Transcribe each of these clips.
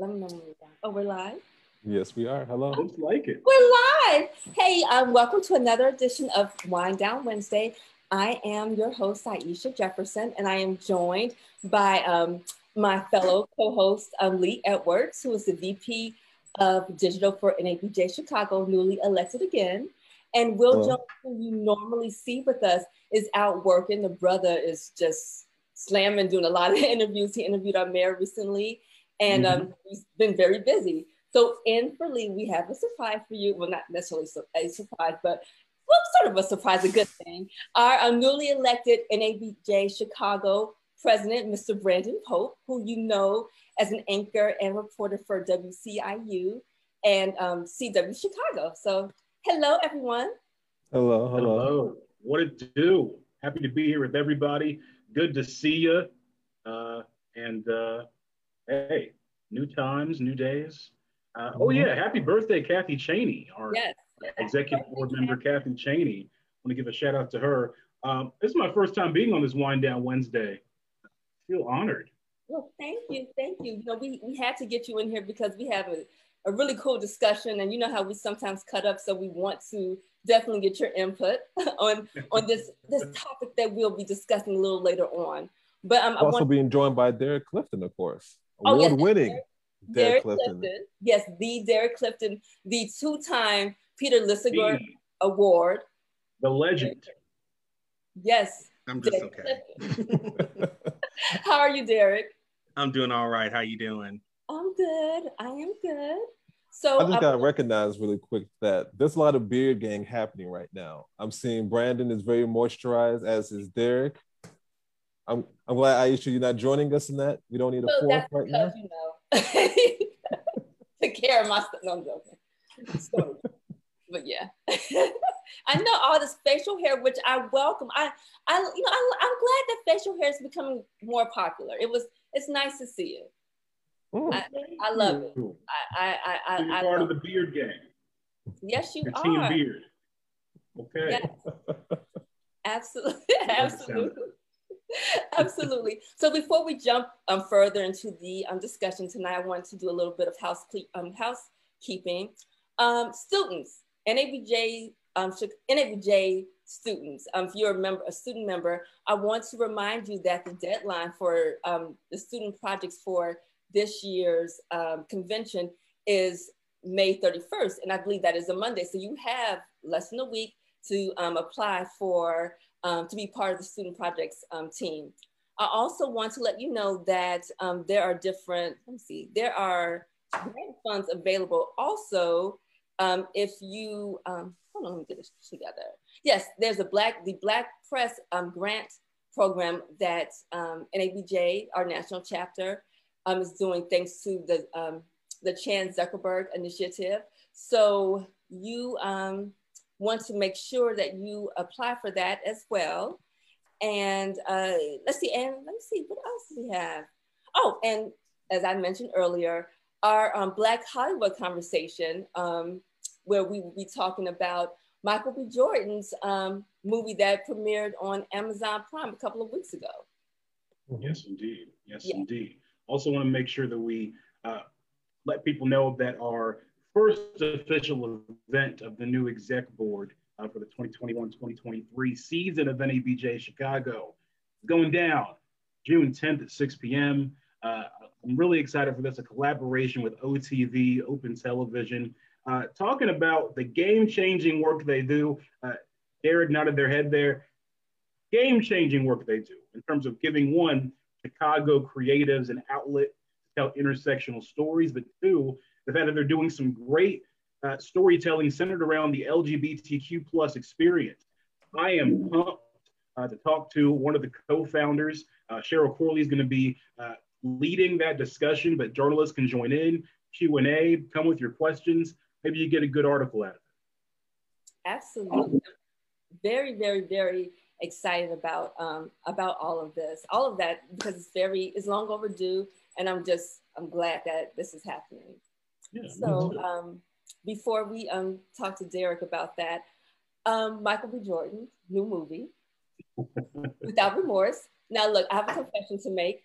Let me know when we're done. Oh, we're live? Yes, we are. Hello. Looks like it. We're live. Hey, um, welcome to another edition of Wind Down Wednesday. I am your host, Aisha Jefferson, and I am joined by um, my fellow co-host, um, Lee Edwards, who is the VP of Digital for NABJ Chicago, newly elected again. And Will Hello. Jones, who you normally see with us, is out working. The brother is just slamming, doing a lot of interviews. He interviewed our mayor recently, and um, he's been very busy. So, in for Lee, we have a surprise for you. Well, not necessarily a surprise, but well, sort of a surprise, a good thing. Our um, newly elected NABJ Chicago president, Mr. Brandon Pope, who you know as an anchor and reporter for WCIU and um, CW Chicago. So, hello, everyone. Hello. Hello. Hello. What it do? Happy to be here with everybody. Good to see you. Uh, and uh, hey, new times, new days. Uh, oh Mhm. yeah, happy birthday, Kathy Cheney, our Yes. executive board member, Kathy Cheney. I want to give a shout out to her. Um, this is my first time being on this Wind Down Wednesday. I feel honored. Well, thank you, thank you. You know, we, we had to get you in here because we have a, a really cool discussion, and you know how we sometimes cut up, so we want to definitely get your input on on this this topic that we'll be discussing a little later on. But um, I Also want being joined by Derek Clifton, of course. Oh, yes, Award-winning Derek Derek Clifton. Clifton. yes, the Derek Clifton, the two-time Peter Lisagor The, Award. the legend. Yes, I'm just Derek okay. How are you, Derek? I'm doing all right. How you doing? I'm good. I am good. So I just um, gotta recognize really quick that there's a lot of beard gang happening right now. I'm seeing Brandon is very moisturized, as is Derek. I'm I'm glad Aisha you're not joining us in that. We don't need a Well, fourth right because now. you know, take care of my stuff. No, I'm joking. So, but yeah, I know all this facial hair, which I welcome. I, I, you know, I, I'm glad that facial hair is becoming more popular. It was, it's nice to see it. Mm. I, I love it. You're I, I, I, I, I part of the beard gang. Yes, you are. team beard. Okay. Yes. Absolutely, Love the sound of absolutely, absolutely. So before we jump um, further into the um, discussion tonight, I want to do a little bit of house um, housekeeping. Um, students, NABJ, um, NABJ students, um, if you're a member, a student member, I want to remind you that the deadline for the student projects for this year's convention is May 31st, and I believe that is a Monday. So you have less than a week to apply for um, to be part of the student projects um, team. I also want to let you know that um, there are different, let me see, there are grant funds available also um, if you, um, hold on, let me get this together. Yes, there's a Black, the Black Press um, grant program that NABJ, our national chapter, is doing thanks to the, the Chan Zuckerberg initiative. So you, um, want to make sure that you apply for that as well. And uh, let's see, and let me see, what else do we have? Oh, and as I mentioned earlier, our um, Black Hollywood conversation, um, where we will be talking about Michael B. Jordan's um, movie that premiered on Amazon Prime a couple of weeks ago. Yes, indeed. Yes, Yeah. indeed. Also, want to make sure that we uh, let people know that our first official event of the new exec board uh, for the 2021-2023 season of NABJ Chicago is going down June 10th at 6 p.m. Uh, I'm really excited for this, a collaboration with OTV, Open Television, uh, talking about the game-changing work they do. Uh, Derek nodded their head there. Game-changing work they do in terms of giving one Chicago creatives an outlet to tell intersectional stories, but two, the fact that they're doing some great uh, storytelling centered around the LGBTQ plus experience. I am pumped uh, to talk to one of the co-founders. Uh, Cheryl Corley is going to be uh, leading that discussion, but journalists can join in, Q&A, come with your questions. Maybe you get a good article out of it. Absolutely. Very, very, very excited about um, about all of this, all of that, because it's very, it's long overdue, and I'm just, I'm glad that this is happening. Yeah, So um, before we um, talk to Derek about that, um, Michael B. Jordan, new movie, Without Remorse. Now, look, I have a confession to make.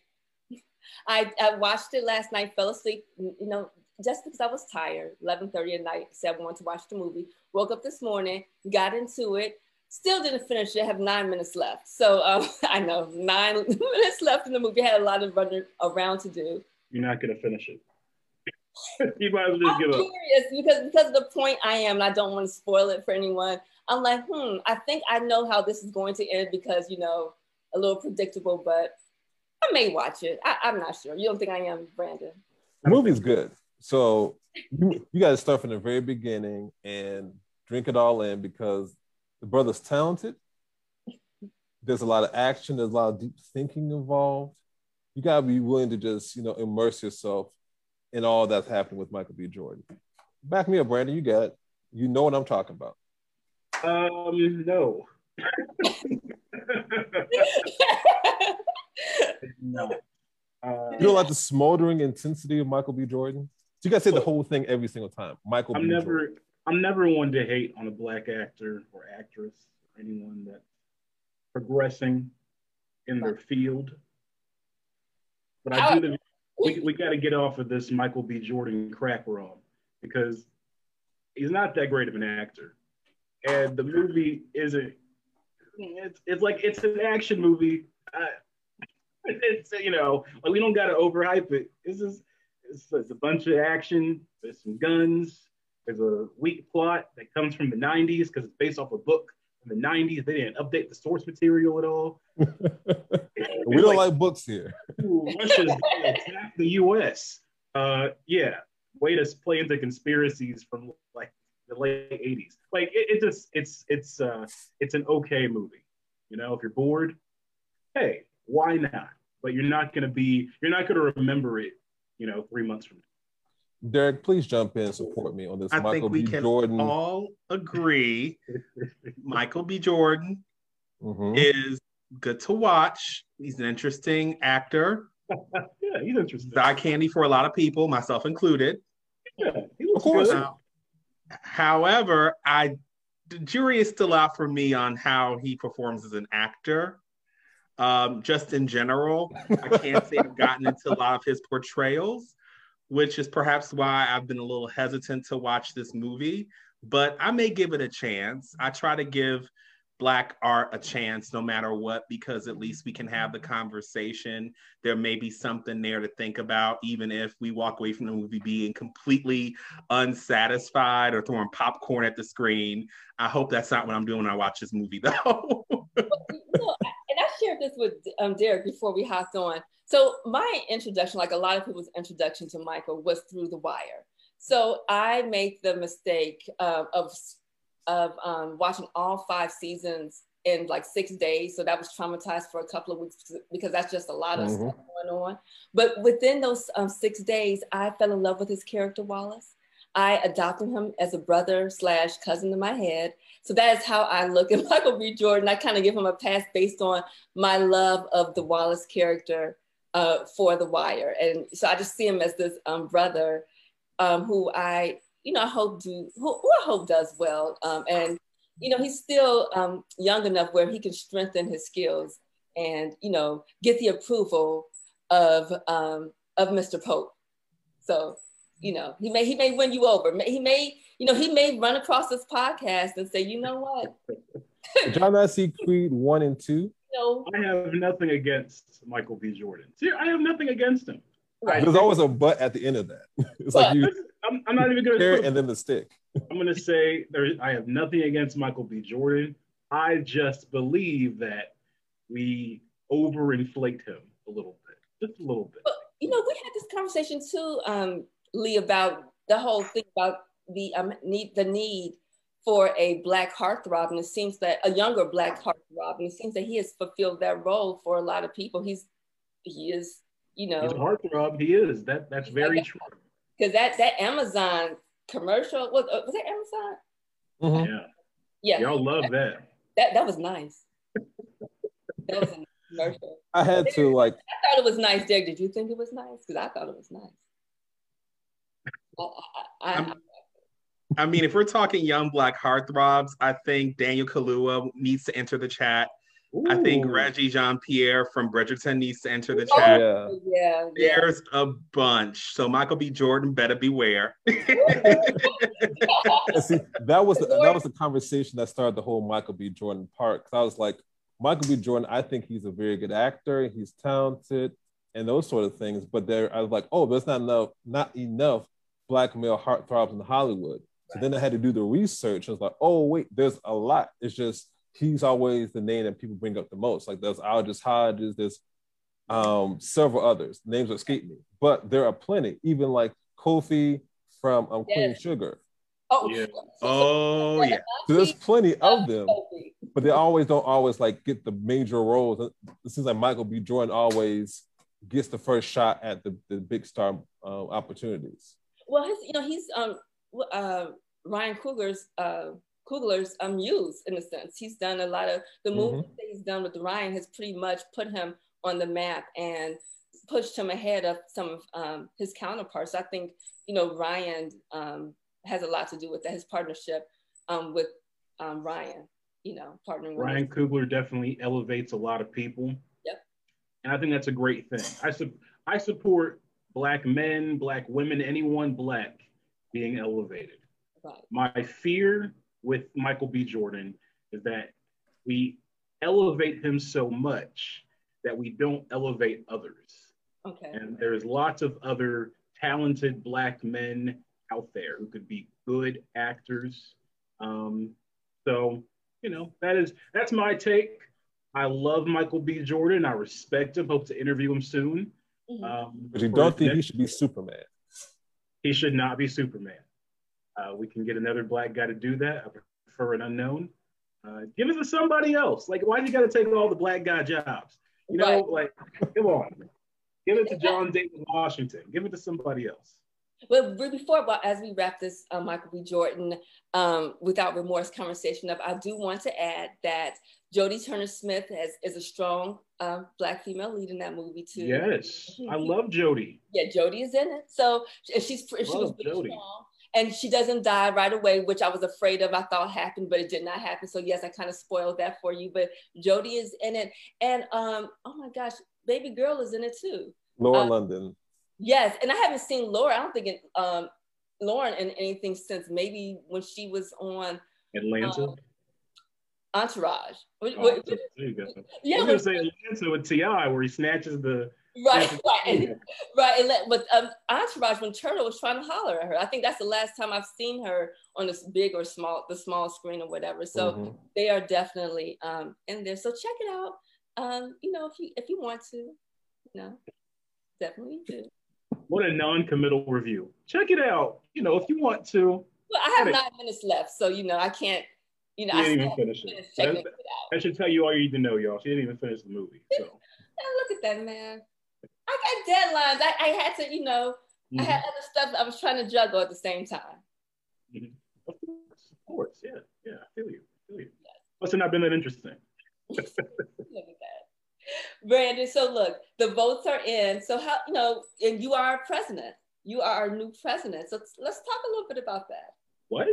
I, I watched it last night, fell asleep, you know, just because I was tired. 11:30 at night, said I wanted to watch the movie. Woke up this morning, got into it. Still didn't finish it. Have nine minutes left. So um, I know nine minutes left in the movie. I had a lot of running around to do. You're not gonna finish it. you might as well just I'm give up. curious because because the point I am, and I don't want to spoil it for anyone. I'm like, hmm, I think I know how this is going to end because you know a little predictable, but I may watch it. I, I'm not sure. You don't think I am, Brandon? The movie's good. So you, you got to start from the very beginning and drink it all in because the brother's talented. There's a lot of action. There's a lot of deep thinking involved. You got to be willing to just, you know, immerse yourself in all that's happening with Michael B. Jordan. Back me up, Brandon. You got it. You know what I'm talking about. Um, no. no. Uh, You don't like the smoldering intensity of Michael B. Jordan. So you got to say the whole thing every single time. Michael I'm B. never, Jordan. I'm never one to hate on a black actor or actress or anyone that's progressing in their field. But I do. We we got to get off of this Michael B. Jordan crack wrong because he's not that great of an actor, and the movie isn't. It's it's like it's an action movie. Uh, it's you know like we don't got to overhype it. It's just it's, it's a bunch of action. There's some guns. There's a weak plot that comes from the 90s because it's based off a book in the 90s. They didn't update the source material at all. we don't like, books here. Russia's gonna the U.S. Uh, yeah, way to play into conspiracies from like the late 80s. Like it, it just it's it's uh it's an okay movie. You know, if you're bored, hey, why not? But you're not gonna be you're not gonna remember it. You know, three months from now. Derek, please jump in and support me on this I Michael think we B. can Jordan. all agree Michael B. Jordan Mhm. is good to watch. He's an interesting actor. Yeah, he's interesting. Eye candy for a lot of people, myself included. Yeah, he looks Of course. Now, however, I the jury is still out for me on how he performs as an actor. Um, just in general, I can't say I've gotten into a lot of his portrayals, which is perhaps why I've been a little hesitant to watch this movie. But I may give it a chance. I try to give Black art a chance no matter what, because at least we can have the conversation. There may be something there to think about, even if we walk away from the movie being completely unsatisfied or throwing popcorn at the screen. I hope that's not what I'm doing when I watch this movie, though. you know, and I shared this with um, Derek before we hopped on. So my introduction, like a lot of people's introduction to Michael, was through The Wire. So I made the mistake uh, of of um, watching all five seasons in like six days. So that was traumatized for a couple of weeks because that's just a lot of Mhm. stuff going on. But within those um, six days, I fell in love with his character Wallace. I adopted him as a brother slash cousin in my head. So that is how I look at Michael B. Jordan. I kind of give him a pass based on my love of the Wallace character uh, for The Wire. And so I just see him as this um, brother um, who I, you know, I hope do, who, who I hope does well. Um, and, you know, he's still um, young enough where he can strengthen his skills and, you know, get the approval of, um, of Mr. Pope. So, you know, he may, he may win you over. He may, you know, he may run across this podcast and say, you know what, John y'all not see Creed 1 and 2? you know, I have nothing against Michael B. Jordan. See, I have nothing against him. right. There's always a but at the end of that. It's like you I'm, I'm not even going carrot to. and then the stick. I'm going to say there. I have nothing against Michael B. Jordan. I just believe that we overinflate him a little bit, just a little bit. you know, we had this conversation too, um, Lee, about the whole thing about the um, need the need for a black heartthrob, and it seems that a younger black heartthrob, and it seems that he has fulfilled that role for a lot of people. He's he is, you He's a know, heartthrob. He is. That that's very true. Because that that Amazon commercial was was that Amazon? Mhm. Yeah, Yeah, y'all love that. that that was nice. That was a nice commercial. I had to like I thought it was nice, Derek. Did you think it was nice? Because I thought it was nice. I, I, I, I mean, if we're talking young black heartthrobs, I think Daniel Kaluuya needs to enter the chat. I think Ooh. Reggie Jean Pierre from Bridgerton needs to enter the Oh, chat. Yeah. yeah, yeah. There's a bunch. So Michael B. Jordan better beware. See, that was the, that was the conversation that started the whole Michael B. Jordan part. 'Cause I was like, Michael B. Jordan, I think he's a very good actor. He's talented, and those sort of things. But there, I was like, oh, there's not enough, not enough black male heartthrobs in Hollywood. So then I had to do the research. I was like, oh wait, there's a lot. It's just he's always the name that people bring up the most. Like there's Aldis Hodges, there's um, several others. Names escape me, but there are plenty. Even like Kofi from um, Queen Yes. Sugar. Oh, Yeah. Oh yeah. So there's plenty of them, but they always don't always like get the major roles. It seems like Michael B. Jordan always gets the first shot at the, the big star um, opportunities. Well, his, you know, he's um, uh, Ryan Coogler's uh, Coogler's um, muse in a sense. He's done a lot of the movies that he's done with Ryan has pretty much put him on the map and pushed him ahead of some of um, his counterparts. I think you know Ryan um, has a lot to do with that. His partnership um, with um, Ryan, you know, partnering with Ryan. Coogler definitely elevates a lot of people. Yep. And I think that's a great thing. I, su- I support black men, black women, anyone black being elevated. Right. My fear with Michael B. Jordan is that we elevate him so much that we don't elevate others. Okay. And there's lots of other talented black men out there who could be good actors. Um, so, you know, that is that's my take. I love Michael B. Jordan. I respect him. Hope to interview him soon. Mhm. Um, But you don't his think he should be Superman? he should not be Superman. Uh, we can get another black guy to do that. I prefer an unknown. Uh, give it to somebody else. Like, why do you got to take all the black guy jobs? You know, like, come on. Give it to John David Washington. Give it to somebody else. But but before, but as we wrap this uh, Michael B. Jordan um, without remorse conversation up, I do want to add that Jodie Turner Smith has, is a strong uh, black female lead in that movie too. Yes, I love Jodie. Yeah, Jodie is in it. So and she's she was Love pretty Jodie. strong. And she doesn't die right away, which I was afraid of. I thought happened, but it did not happen. So yes, I kind of spoiled that for you. But Jodie is in it, and um, oh my gosh, baby girl is in it too. Laura Uh, London. Yes, and I haven't seen Laura. I don't think it, um, Lauren in anything since maybe when she was on Atlanta. um, Entourage. What- Oh, what- there you go. yeah, I was gonna say Atlanta with T.I., where he snatches the. Right, right, and, right. And let, but um, Entourage when Turner was trying to holler at her. I think that's the last time I've seen her on this big or small, the small screen or whatever. So Mhm. they are definitely um, in there. So check it out. Um, you know, if you if you want to, you know, definitely do. What a non-committal review. Check it out. You know, if you want to. Well, I have Got it. nine minutes left, so you know I can't. You know, I didn't still even finish it. That, it out. that should tell you all you need to know, y'all. She didn't even finish the movie. So. Look at that man. I got deadlines. I, I had to, you know, I Mhm. had other stuff I was trying to juggle at the same time. Of course, of course, yeah, yeah. I feel you, I feel you. Must have not been that interesting. Look at that. Brandon, so look, the votes are in. So how, you know, and you are our president. You are our new president. So let's talk a little bit about that. What?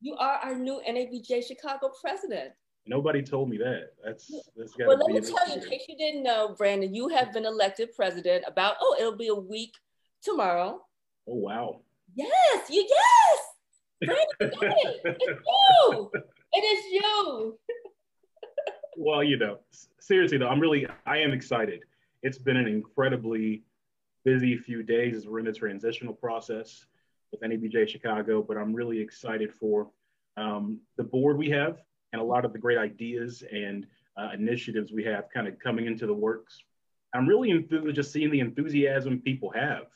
You are our new NABJ Chicago president. Nobody told me that. That's that's got Well, to let be. me tell you, in case you didn't know, Brandon, you have been elected president about, oh, it'll be a week tomorrow. Oh wow. Yes, you, yes. Brandon, it. It's you. It is you. well, you know, seriously though, I'm really, I am excited. It's been an incredibly busy few days as we're in the transitional process with NABJ Chicago, but I'm really excited for um, the board we have and a lot of the great ideas and uh, initiatives we have kind of coming into the works. I'm really enthused just seeing the enthusiasm people have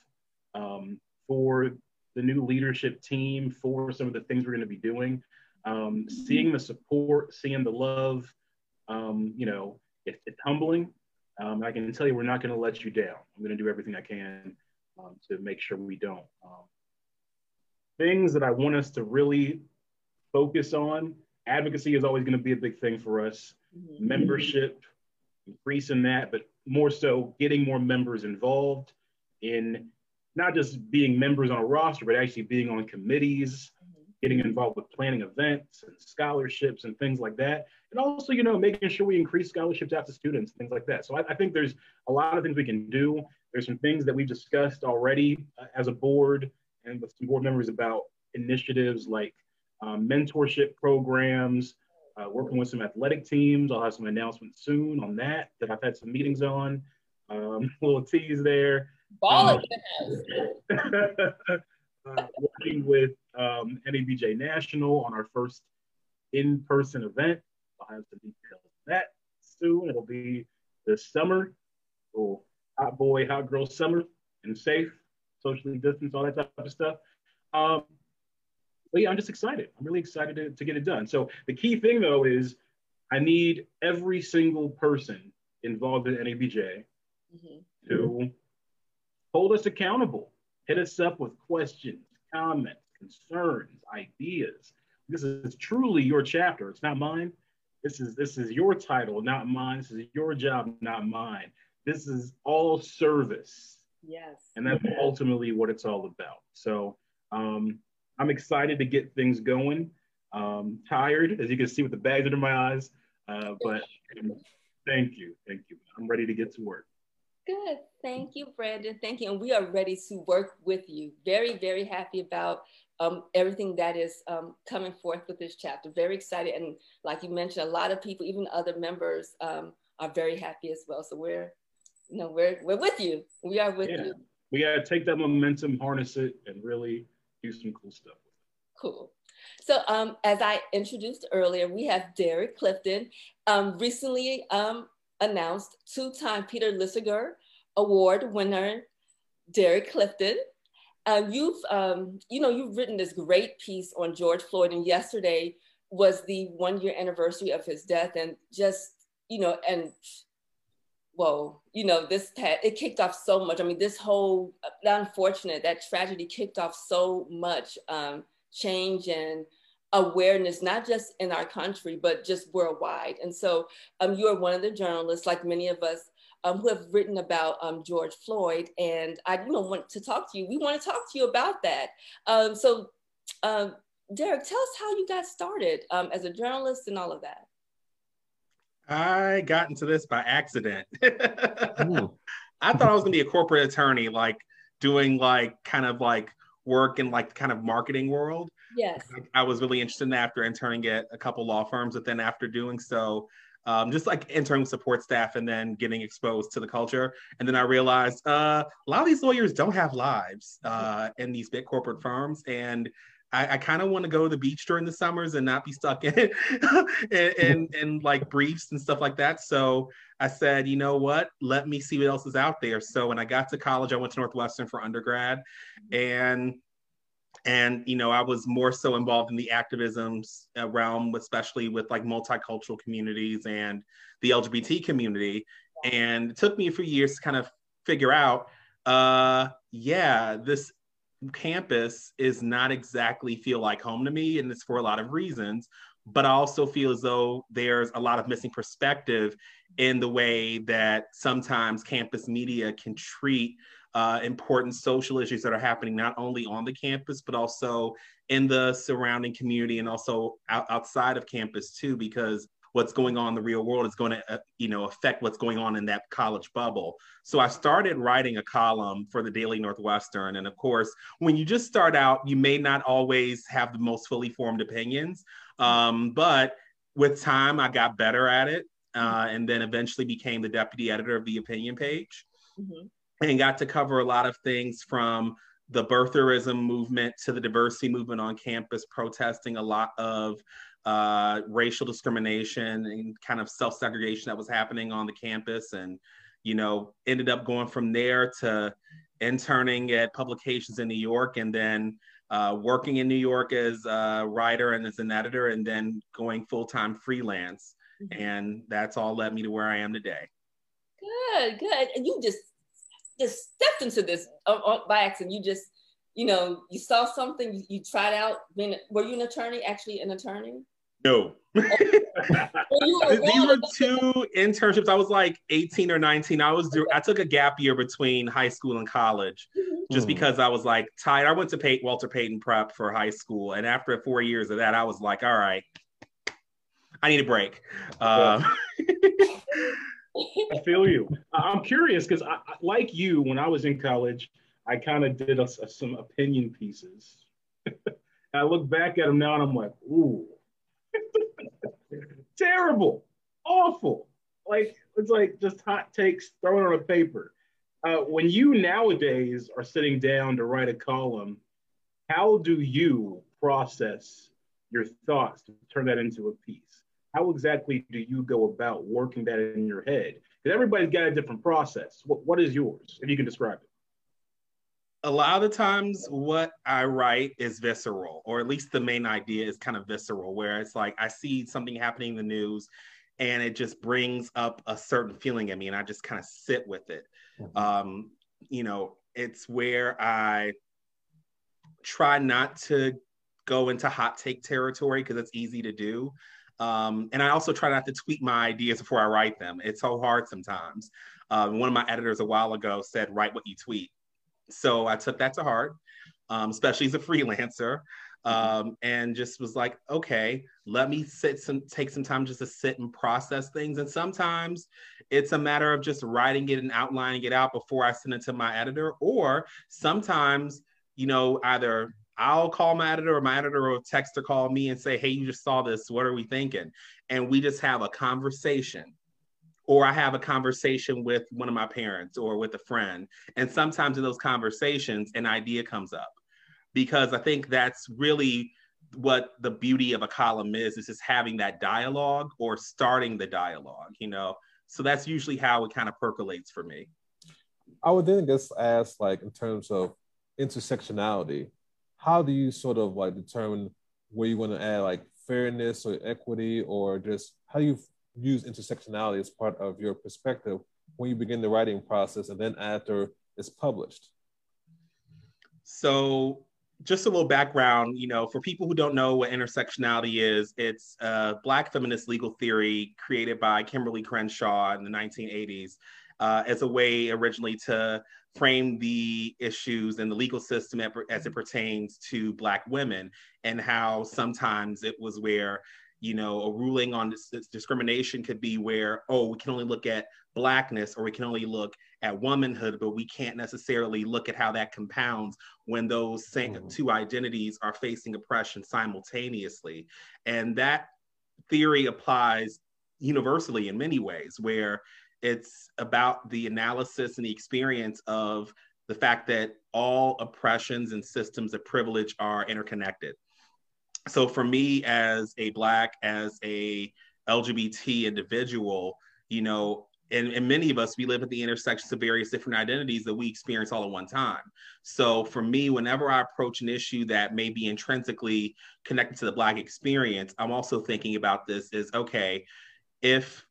um, for the new leadership team, for some of the things we're going to be doing, um, seeing the support, seeing the love. Um, you know, it, it's humbling. Um, I can tell you, we're not going to let you down. I'm going to do everything I can um, to make sure we don't. Um, things that I want us to really focus on. Advocacy is always going to be a big thing for us. Membership, increasing that, but more so getting more members involved in not just being members on a roster, but actually being on committees, getting involved with planning events and scholarships and things like that. And also, you know, making sure we increase scholarships out to students, things like that. So I, I think there's a lot of things we can do. There's some things that we've discussed already uh, as a board and with some board members about initiatives like um, mentorship programs, uh, working with some athletic teams. I'll have some announcements soon on that that I've had some meetings on. Um, a little tease there. Ball um, uh, working with um, NABJ National on our first in-person event. I'll have some details on that soon. It'll be this summer. Oh, hot boy, hot girl summer and safe, socially distanced, all that type of stuff. Um, but yeah, I'm just excited. I'm really excited to, to get it done. So the key thing though is I need every single person involved in NABJ mm-hmm. to hold us accountable Hit us up with questions, comments, concerns, ideas. This is truly your chapter. It's not mine. This is this is your title, not mine. This is your job, not mine. This is all service. Yes. And that's ultimately what it's all about. So um, I'm excited to get things going. Um, tired, as you can see with the bags under my eyes, uh, but thank you, thank you. I'm ready to get to work. Good. Thank you, Brandon. Thank you. And we are ready to work with you. Very, very happy about um, everything that is um, coming forth with this chapter. Very excited. And like you mentioned, a lot of people, even other members, um, are very happy as well. So we're, you know, we're, we're with you. We are with yeah. you. We got to take that momentum, harness it, and really do some cool stuff. Cool. So um, as I introduced earlier, we have Derek Clifton, um, recently um, announced two-time Peter Lisagor Award winner, Derek Clifton. Um, you've, um, you know, you've written this great piece on George Floyd, and yesterday was the one-year anniversary of his death, and just, you know, and whoa, you know, this it kicked off so much. I mean, this whole unfortunate that tragedy kicked off so much um, change and awareness, not just in our country, but just worldwide. And so um, you are one of the journalists, like many of us, um, who have written about um, George Floyd. And I you know, want to talk to you. We want to talk to you about that. Um, so, um, Derek, tell us how you got started um, as a journalist and all of that. I got into this by accident. I thought I was going to be a corporate attorney, like doing like kind of like work in like the kind of marketing world. Yes. I was really interested in that after interning at a couple law firms, but then after doing so, um, just like interning support staff and then getting exposed to the culture. And then I realized uh, a lot of these lawyers don't have lives uh, in these big corporate firms. And I, I kind of want to go to the beach during the summers and not be stuck in in, and, in like briefs and stuff like that. So I said, you know what? Let me see what else is out there. So when I got to college, I went to Northwestern for undergrad, and and you know i was more so involved in the activism realm especially with like multicultural communities and the lgbt community and it took me a few years to kind of figure out uh yeah this campus is not exactly feel like home to me and it's for a lot of reasons but i also feel as though there's a lot of missing perspective in the way that sometimes campus media can treat uh, important social issues that are happening not only on the campus but also in the surrounding community and also out, outside of campus too because what's going on in the real world is going to uh, you know affect what's going on in that college bubble. So i started writing a column for the daily northwestern. And of course when you just start out you may not always have the most fully formed opinions um, but with time i got better at it uh, and then eventually became the deputy editor of the opinion page mm-hmm. and got to cover a lot of things from the birtherism movement to the diversity movement on campus, protesting a lot of uh, racial discrimination and kind of self segregation that was happening on the campus. And, you know, ended up going from there to interning at publications in New York and then uh, working in New York as a writer and as an editor, and then going full time freelance. Mm-hmm. And that's all led me to where I am today. Good, good. And you just just stepped into this uh, uh, by accident. You just, you know, you saw something, you, you tried out. Being, were you an attorney? Actually, an attorney? No. These were two internships. I was like 18 or 19. I was I took a gap year between high school and college. Mm-hmm. just mm. because I was like tired. I went to Pay- Walter Payton Prep for high school, and after four years of that, I was like, all right, I need a break. Uh, I feel you. I'm curious because, like you, when I was in college, I kind of did a, a, some opinion pieces. I look back at them now and I'm like, ooh, terrible, awful. Like it's like just hot takes thrown on a paper. Uh, when you nowadays are sitting down to write a column, how do you process your thoughts to turn that into a piece? How exactly do you go about working that in your head? Because everybody's got a different process. What, what is yours, if you can describe it? a lot of the times what I write is visceral, or at least the main idea is kind of visceral, where it's like I see something happening in the news and it just brings up a certain feeling in me and I just kind of sit with it. Mm-hmm. Um, you know, it's where I try not to go into hot take territory because it's easy to do. Um, and I also try not to tweet my ideas before I write them. It's so hard sometimes. Um, one of my editors a while ago said, write what you tweet. So I took that to heart, um, especially as a freelancer, um, and just was like, okay, let me sit some, take some time just to sit and process things. And sometimes it's a matter of just writing it and outlining it out before I send it to my editor. Or sometimes, you know, either I'll call my editor or my editor will text or call me and say, hey, you just saw this. What are we thinking? And we just have a conversation or I have a conversation with one of my parents or with a friend. And sometimes in those conversations, an idea comes up because I think that's really what the beauty of a column is, is just having that dialogue or starting the dialogue, you know? So that's usually how it kind of percolates for me. I would then just ask, like, in terms of intersectionality, how do you sort of like determine where you want to add like fairness or equity or just how do you use intersectionality as part of your perspective when you begin the writing process and then after it's published? So, just a little background, you know, for people who don't know what intersectionality is, it's a Black feminist legal theory created by Kimberlé Crenshaw in the 1980s uh, as a way originally to frame the issues in the legal system as it pertains to Black women and how sometimes it was where you know, a ruling on this, this, discrimination could be where, oh, we can only look at blackness or we can only look at womanhood, but we can't necessarily look at how that compounds when those same mm-hmm. two identities are facing oppression simultaneously. And that theory applies universally in many ways, where it's about the analysis and the experience of the fact that all oppressions and systems of privilege are interconnected. So for me as a black as a lgbt individual you know and, and many of us we live at the intersections of various different identities that we experience all at one time. So for me whenever i approach an issue that may be intrinsically connected to the black experience i'm also thinking about this is okay if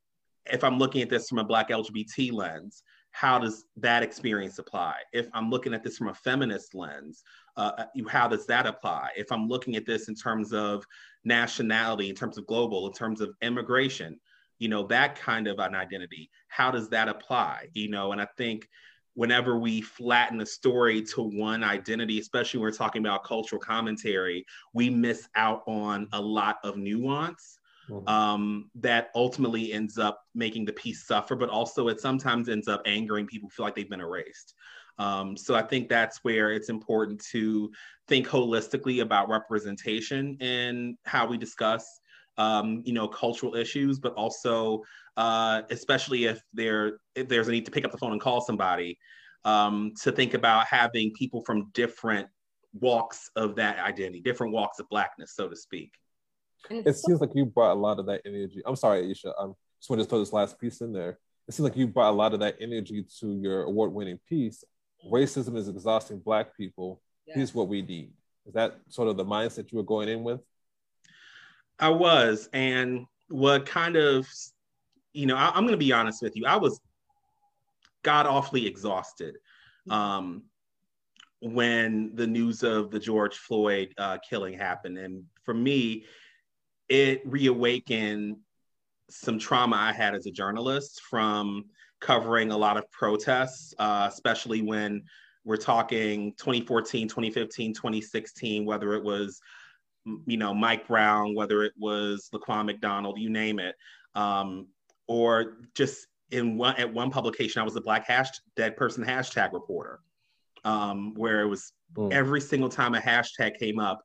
if i'm looking at this from a black lgbt lens how does that experience apply if i'm looking at this from a feminist lens uh, uh how does that apply? If I'm looking at this in terms of nationality, in terms of global, in terms of immigration, you know, that kind of an identity, how does that apply? You know, and I think whenever we flatten a story to one identity, especially when we're talking about cultural commentary, we miss out on a lot of nuance. Mm-hmm. Um, that ultimately ends up making the piece suffer, but also it sometimes ends up angering people feel like they've been erased. Um, so I think that's where it's important to think holistically about representation and how we discuss, um, you know, cultural issues, but also, uh, especially if there if there's a need to pick up the phone and call somebody, um, to think about having people from different walks of that identity, different walks of blackness, so to speak. It seems like you brought a lot of that energy. I'm sorry, Aisha. I just want to throw this last piece in there. It seems like you brought a lot of that energy to your award-winning piece racism is exhausting black people. Yeah. Here's what we need. Is that sort of the mindset you were going in with? I was. And what kind of, you know, I, am going to be honest with you. I was god awfully exhausted um, when the news of the George Floyd uh, killing happened. And for me, it reawakened some trauma I had as a journalist from covering a lot of protests, uh, especially when we're talking 2014, 2015, 2016, whether it was, you know, Mike Brown, whether it was Laquan McDonald, you name it, um, or just in one at one publication, I was a Black hash dead person hashtag reporter, um, where it was mm. every single time a hashtag came up,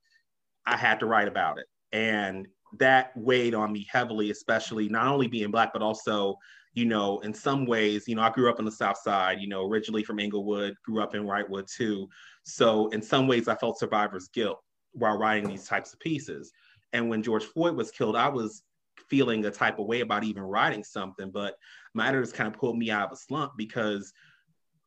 I had to write about it, and that weighed on me heavily, especially not only being black, but also you know, in some ways, you know, I grew up on the South Side, you know, originally from Englewood, grew up in Wrightwood too. So in some ways, I felt survivor's guilt while writing these types of pieces. And when George Floyd was killed, I was feeling a type of way about even writing something, but my editors kind of pulled me out of a slump because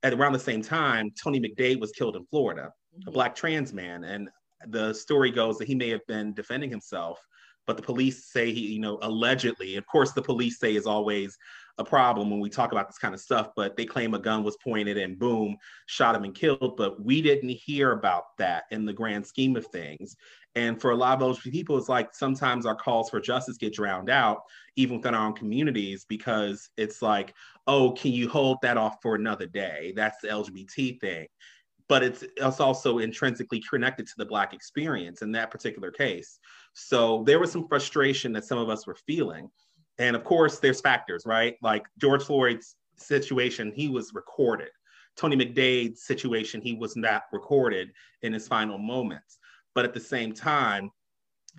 at around the same time, Tony McDade was killed in Florida, mm-hmm. a black trans man. And the story goes that he may have been defending himself, but the police say he, you know, allegedly, of course, the police say is always a problem when we talk about this kind of stuff, but they claim a gun was pointed and boom, shot him and killed. But we didn't hear about that in the grand scheme of things. And for a lot of those people, it's like sometimes our calls for justice get drowned out, even within our own communities, because it's like, oh, can you hold that off for another day? That's the LGBT thing. But it's, it's also intrinsically connected to the Black experience in that particular case. So there was some frustration that some of us were feeling. And of course, there's factors, right? Like George Floyd's situation, he was recorded. Tony McDade's situation, he was not recorded in his final moments. But at the same time,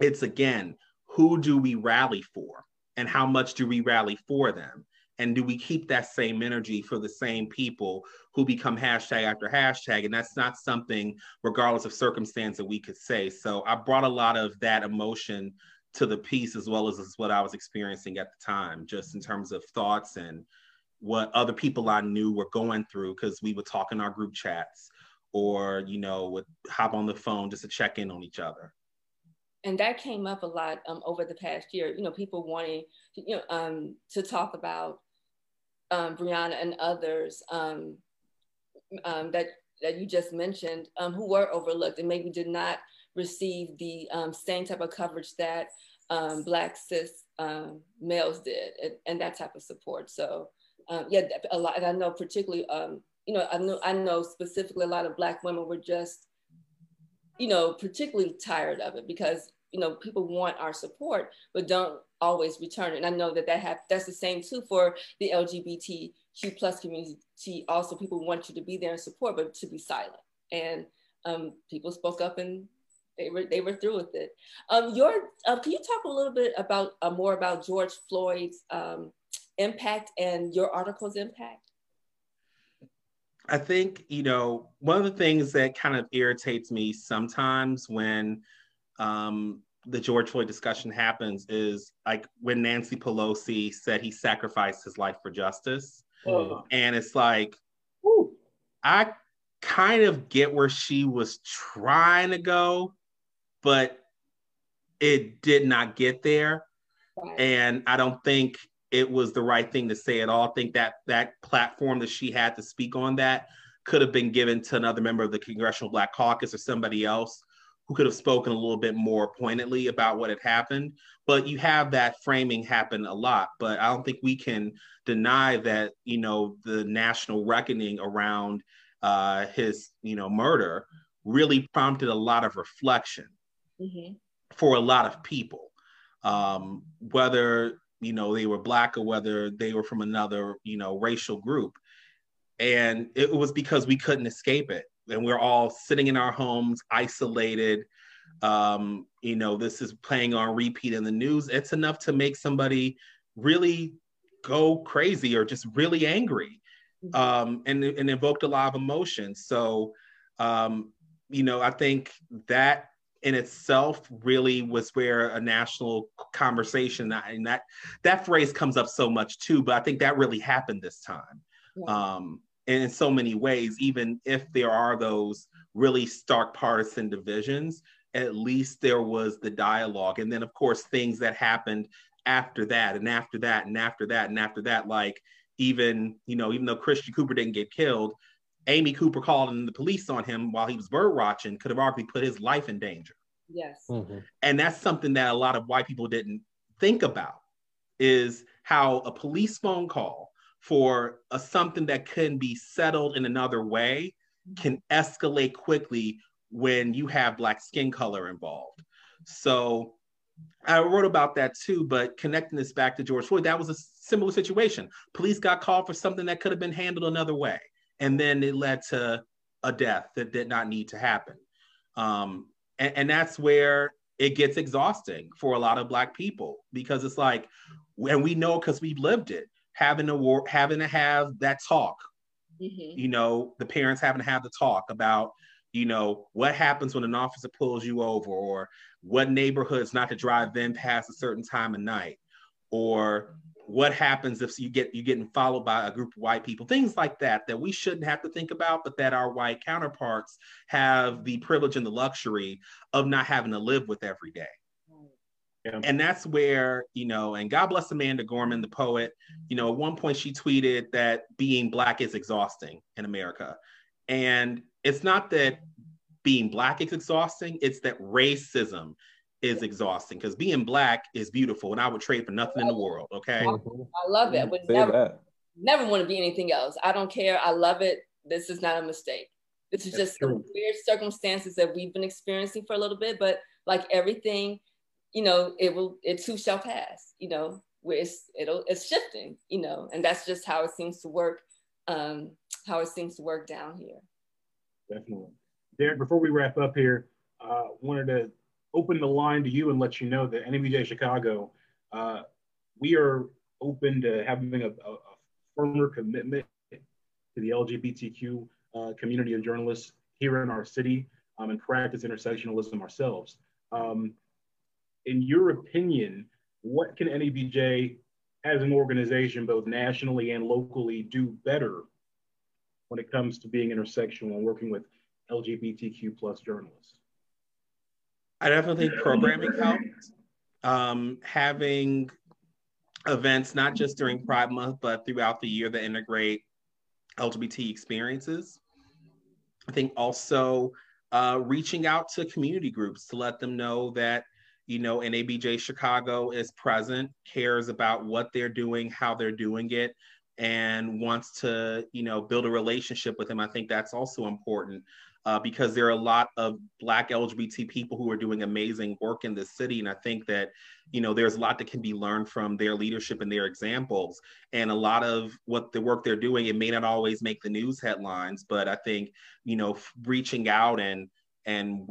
it's again, who do we rally for? And how much do we rally for them? And do we keep that same energy for the same people who become hashtag after hashtag? And that's not something, regardless of circumstance, that we could say. So I brought a lot of that emotion to the piece as well as, as what I was experiencing at the time, just in terms of thoughts and what other people I knew were going through because we would talk in our group chats or, you know, would hop on the phone just to check in on each other. And that came up a lot um, over the past year, you know, people wanting, you know, um, to talk about um, Breonna and others um, um, that, that you just mentioned um, who were overlooked and maybe did not receive the um, same type of coverage that um, Black cis males did, and, and, that type of support. So yeah, a lot. And I know particularly, you know, I know I know specifically a lot of Black women were just, you know, particularly tired of it because you know people want our support but don't always return. And I know that that have, that's the same too for the LGBTQ plus community. Also, people want you to be there and support, but to be silent. And um, people spoke up and they were they were through with it. Um, your uh, can you talk a little bit about uh, more about George Floyd's um, impact and your article's impact? I think you know one of the things that kind of irritates me sometimes when um, the George Floyd discussion happens is like when Nancy Pelosi said he sacrificed his life for justice, oh. and it's like. I kind of get where she was trying to go, but it did not get there. And I don't think it was the right thing to say at all. I think that that platform that she had to speak on that could have been given to another member of the Congressional Black Caucus or somebody else who could have spoken a little bit more pointedly about what had happened. But you have that framing happen a lot. But I don't think we can deny that, you know, the national reckoning around uh, his, you know, murder really prompted a lot of reflection mm-hmm. for a lot of people, um, whether you know they were black or whether they were from another you know racial group, and it was because we couldn't escape it, and we're all sitting in our homes, isolated. Um, you know, this is playing on repeat in the news. It's enough to make somebody really go crazy or just really angry mm-hmm. um, and, and invoked a lot of emotion. So, um, you know, I think that in itself really was where a national conversation and that that phrase comes up so much too but i think that really happened this time yeah. um, in so many ways even if there are those really stark partisan divisions at least there was the dialogue and then of course things that happened after that and after that and after that and after that like even you know even though christian cooper didn't get killed Amy Cooper called in the police on him while he was bird watching could have arguably put his life in danger. Yes. Mm-hmm. And that's something that a lot of white people didn't think about is how a police phone call for a, something that can be settled in another way can escalate quickly when you have black skin color involved. So I wrote about that too, but connecting this back to George Floyd, that was a similar situation. Police got called for something that could have been handled another way. And then it led to a death that did not need to happen. Um, and, and that's where it gets exhausting for a lot of Black people because it's like, and we know because we've lived it, having to war, having to have that talk. Mm-hmm. You know, the parents having to have the talk about, you know, what happens when an officer pulls you over, or what neighborhoods not to drive them past a certain time of night, or what happens if you get you getting followed by a group of white people things like that that we shouldn't have to think about but that our white counterparts have the privilege and the luxury of not having to live with every day yeah. and that's where you know and god bless amanda gorman the poet you know at one point she tweeted that being black is exhausting in america and it's not that being black is exhausting it's that racism is exhausting because being black is beautiful and I would trade for nothing in the world. Okay. I love it. I would never, never want to be anything else. I don't care. I love it. This is not a mistake. This is That's just true. weird circumstances that we've been experiencing for a little bit, but like everything, you know, it will, it too shall pass, you know, where it's, it'll, it's shifting, you know, and that's just how it seems to work, um, how it seems to work down here. Definitely. Derek, before we wrap up here, uh, wanted to open the line to you and let you know that NABJ Chicago, uh, we are open to having a, a, a, firmer commitment to the LGBTQ uh, community and journalists here in our city um, and practice intersectionalism ourselves. Um, in your opinion, what can NABJ as an organization, both nationally and locally, do better when it comes to being intersectional and working with LGBTQ plus journalists? I definitely think programming helps. Um, having events not just during Pride Month, but throughout the year that integrate LGBT experiences. I think also uh, reaching out to community groups to let them know that you know NABJ Chicago is present, cares about what they're doing, how they're doing it, and wants to you know build a relationship with them. I think that's also important uh, because there are a lot of Black LGBT people who are doing amazing work in this city. And I think that, you know, there's a lot that can be learned from their leadership and their examples. And a lot of what the work they're doing, it may not always make the news headlines, but I think, you know, reaching out and, and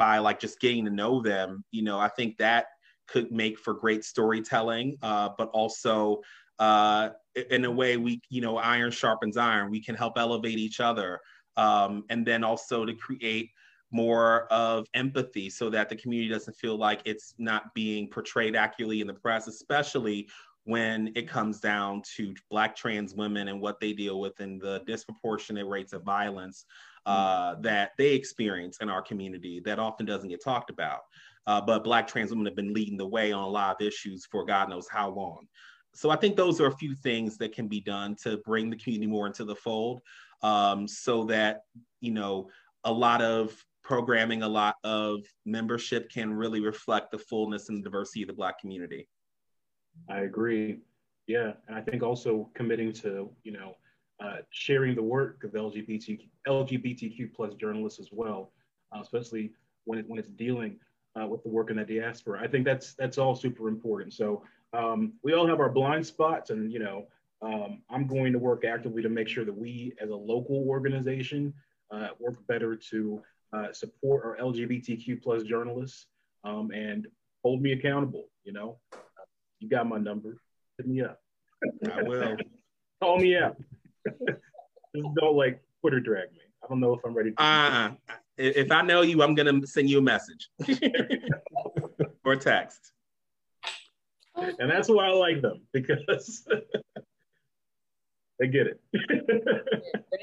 by like just getting to know them, you know, I think that could make for great storytelling, uh, but also uh, in a way we, you know, iron sharpens iron. We can help elevate each other um, and then also to create more of empathy so that the community doesn't feel like it's not being portrayed accurately in the press, especially when it comes down to Black trans women and what they deal with and the disproportionate rates of violence uh, that they experience in our community that often doesn't get talked about. Uh, but Black trans women have been leading the way on a lot of issues for God knows how long. So I think those are a few things that can be done to bring the community more into the fold um, so that you know a lot of programming, a lot of membership can really reflect the fullness and diversity of the Black community. I agree. Yeah, and I think also committing to you know uh, sharing the work of LGBT LGBTQ plus journalists as well, uh, especially when it, when it's dealing uh, with the work in the diaspora. I think that's that's all super important. So um, we all have our blind spots, and you know um, I'm going to work actively to make sure that we, as a local organization, uh, work better to uh, support our LGBTQ plus journalists um, and hold me accountable. You know, you got my number. Hit me up. I will. Call me out. Just don't like Twitter drag me. I don't know if I'm ready. To uh, if I know you, I'm gonna send you a message or text. And that's why I like them because they get it.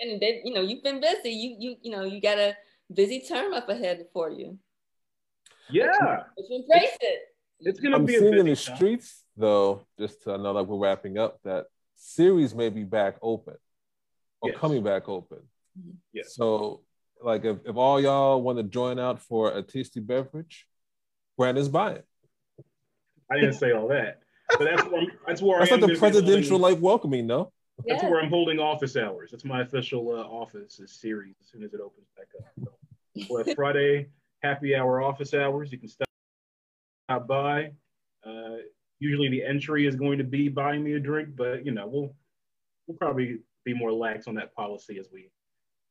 and they, you know, you've been busy. You you you know, you got a busy term up ahead for you. Yeah. Let's embrace it. It's gonna I'm be seeing in the time. streets though, just to know like we're wrapping up, that series may be back open or yes. coming back open. Yeah. So like if, if all y'all want to join out for a tasty beverage, Brandon's buying. I didn't say all that. But that's where, that's where that's like the presidential like welcoming, no? That's where I'm holding office hours. That's my official uh, office series as soon as it opens back up. So we'll Friday happy hour office hours. You can stop by. Uh, usually the entry is going to be buying me a drink, but you know we'll we'll probably be more lax on that policy as we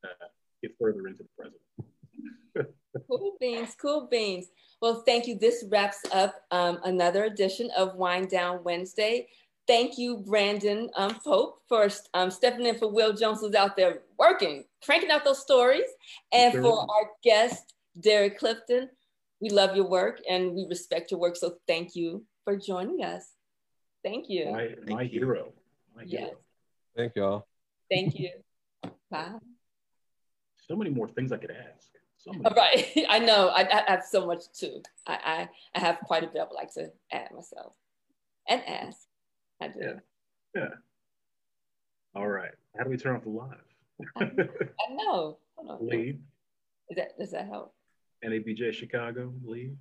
uh, get further into the present. cool beans, cool beans. Well, thank you. This wraps up um, another edition of Wind Down Wednesday. Thank you, Brandon um, Pope, for um, stepping in for Will Jones, who's out there working, cranking out those stories. And sure. for our guest, Derek Clifton, we love your work and we respect your work. So thank you for joining us. Thank you. My, my hero. My yes. Hero. Thank y'all. Thank you. Bye. So many more things I could ask. So right. I know. I, I, have so much too. I, I, I have quite a bit I would like to add myself and ask. I do. Yeah. Yeah. All right. How do we turn off the live? I, I know. Leave. Is that, does that help? NABJ Chicago, leave.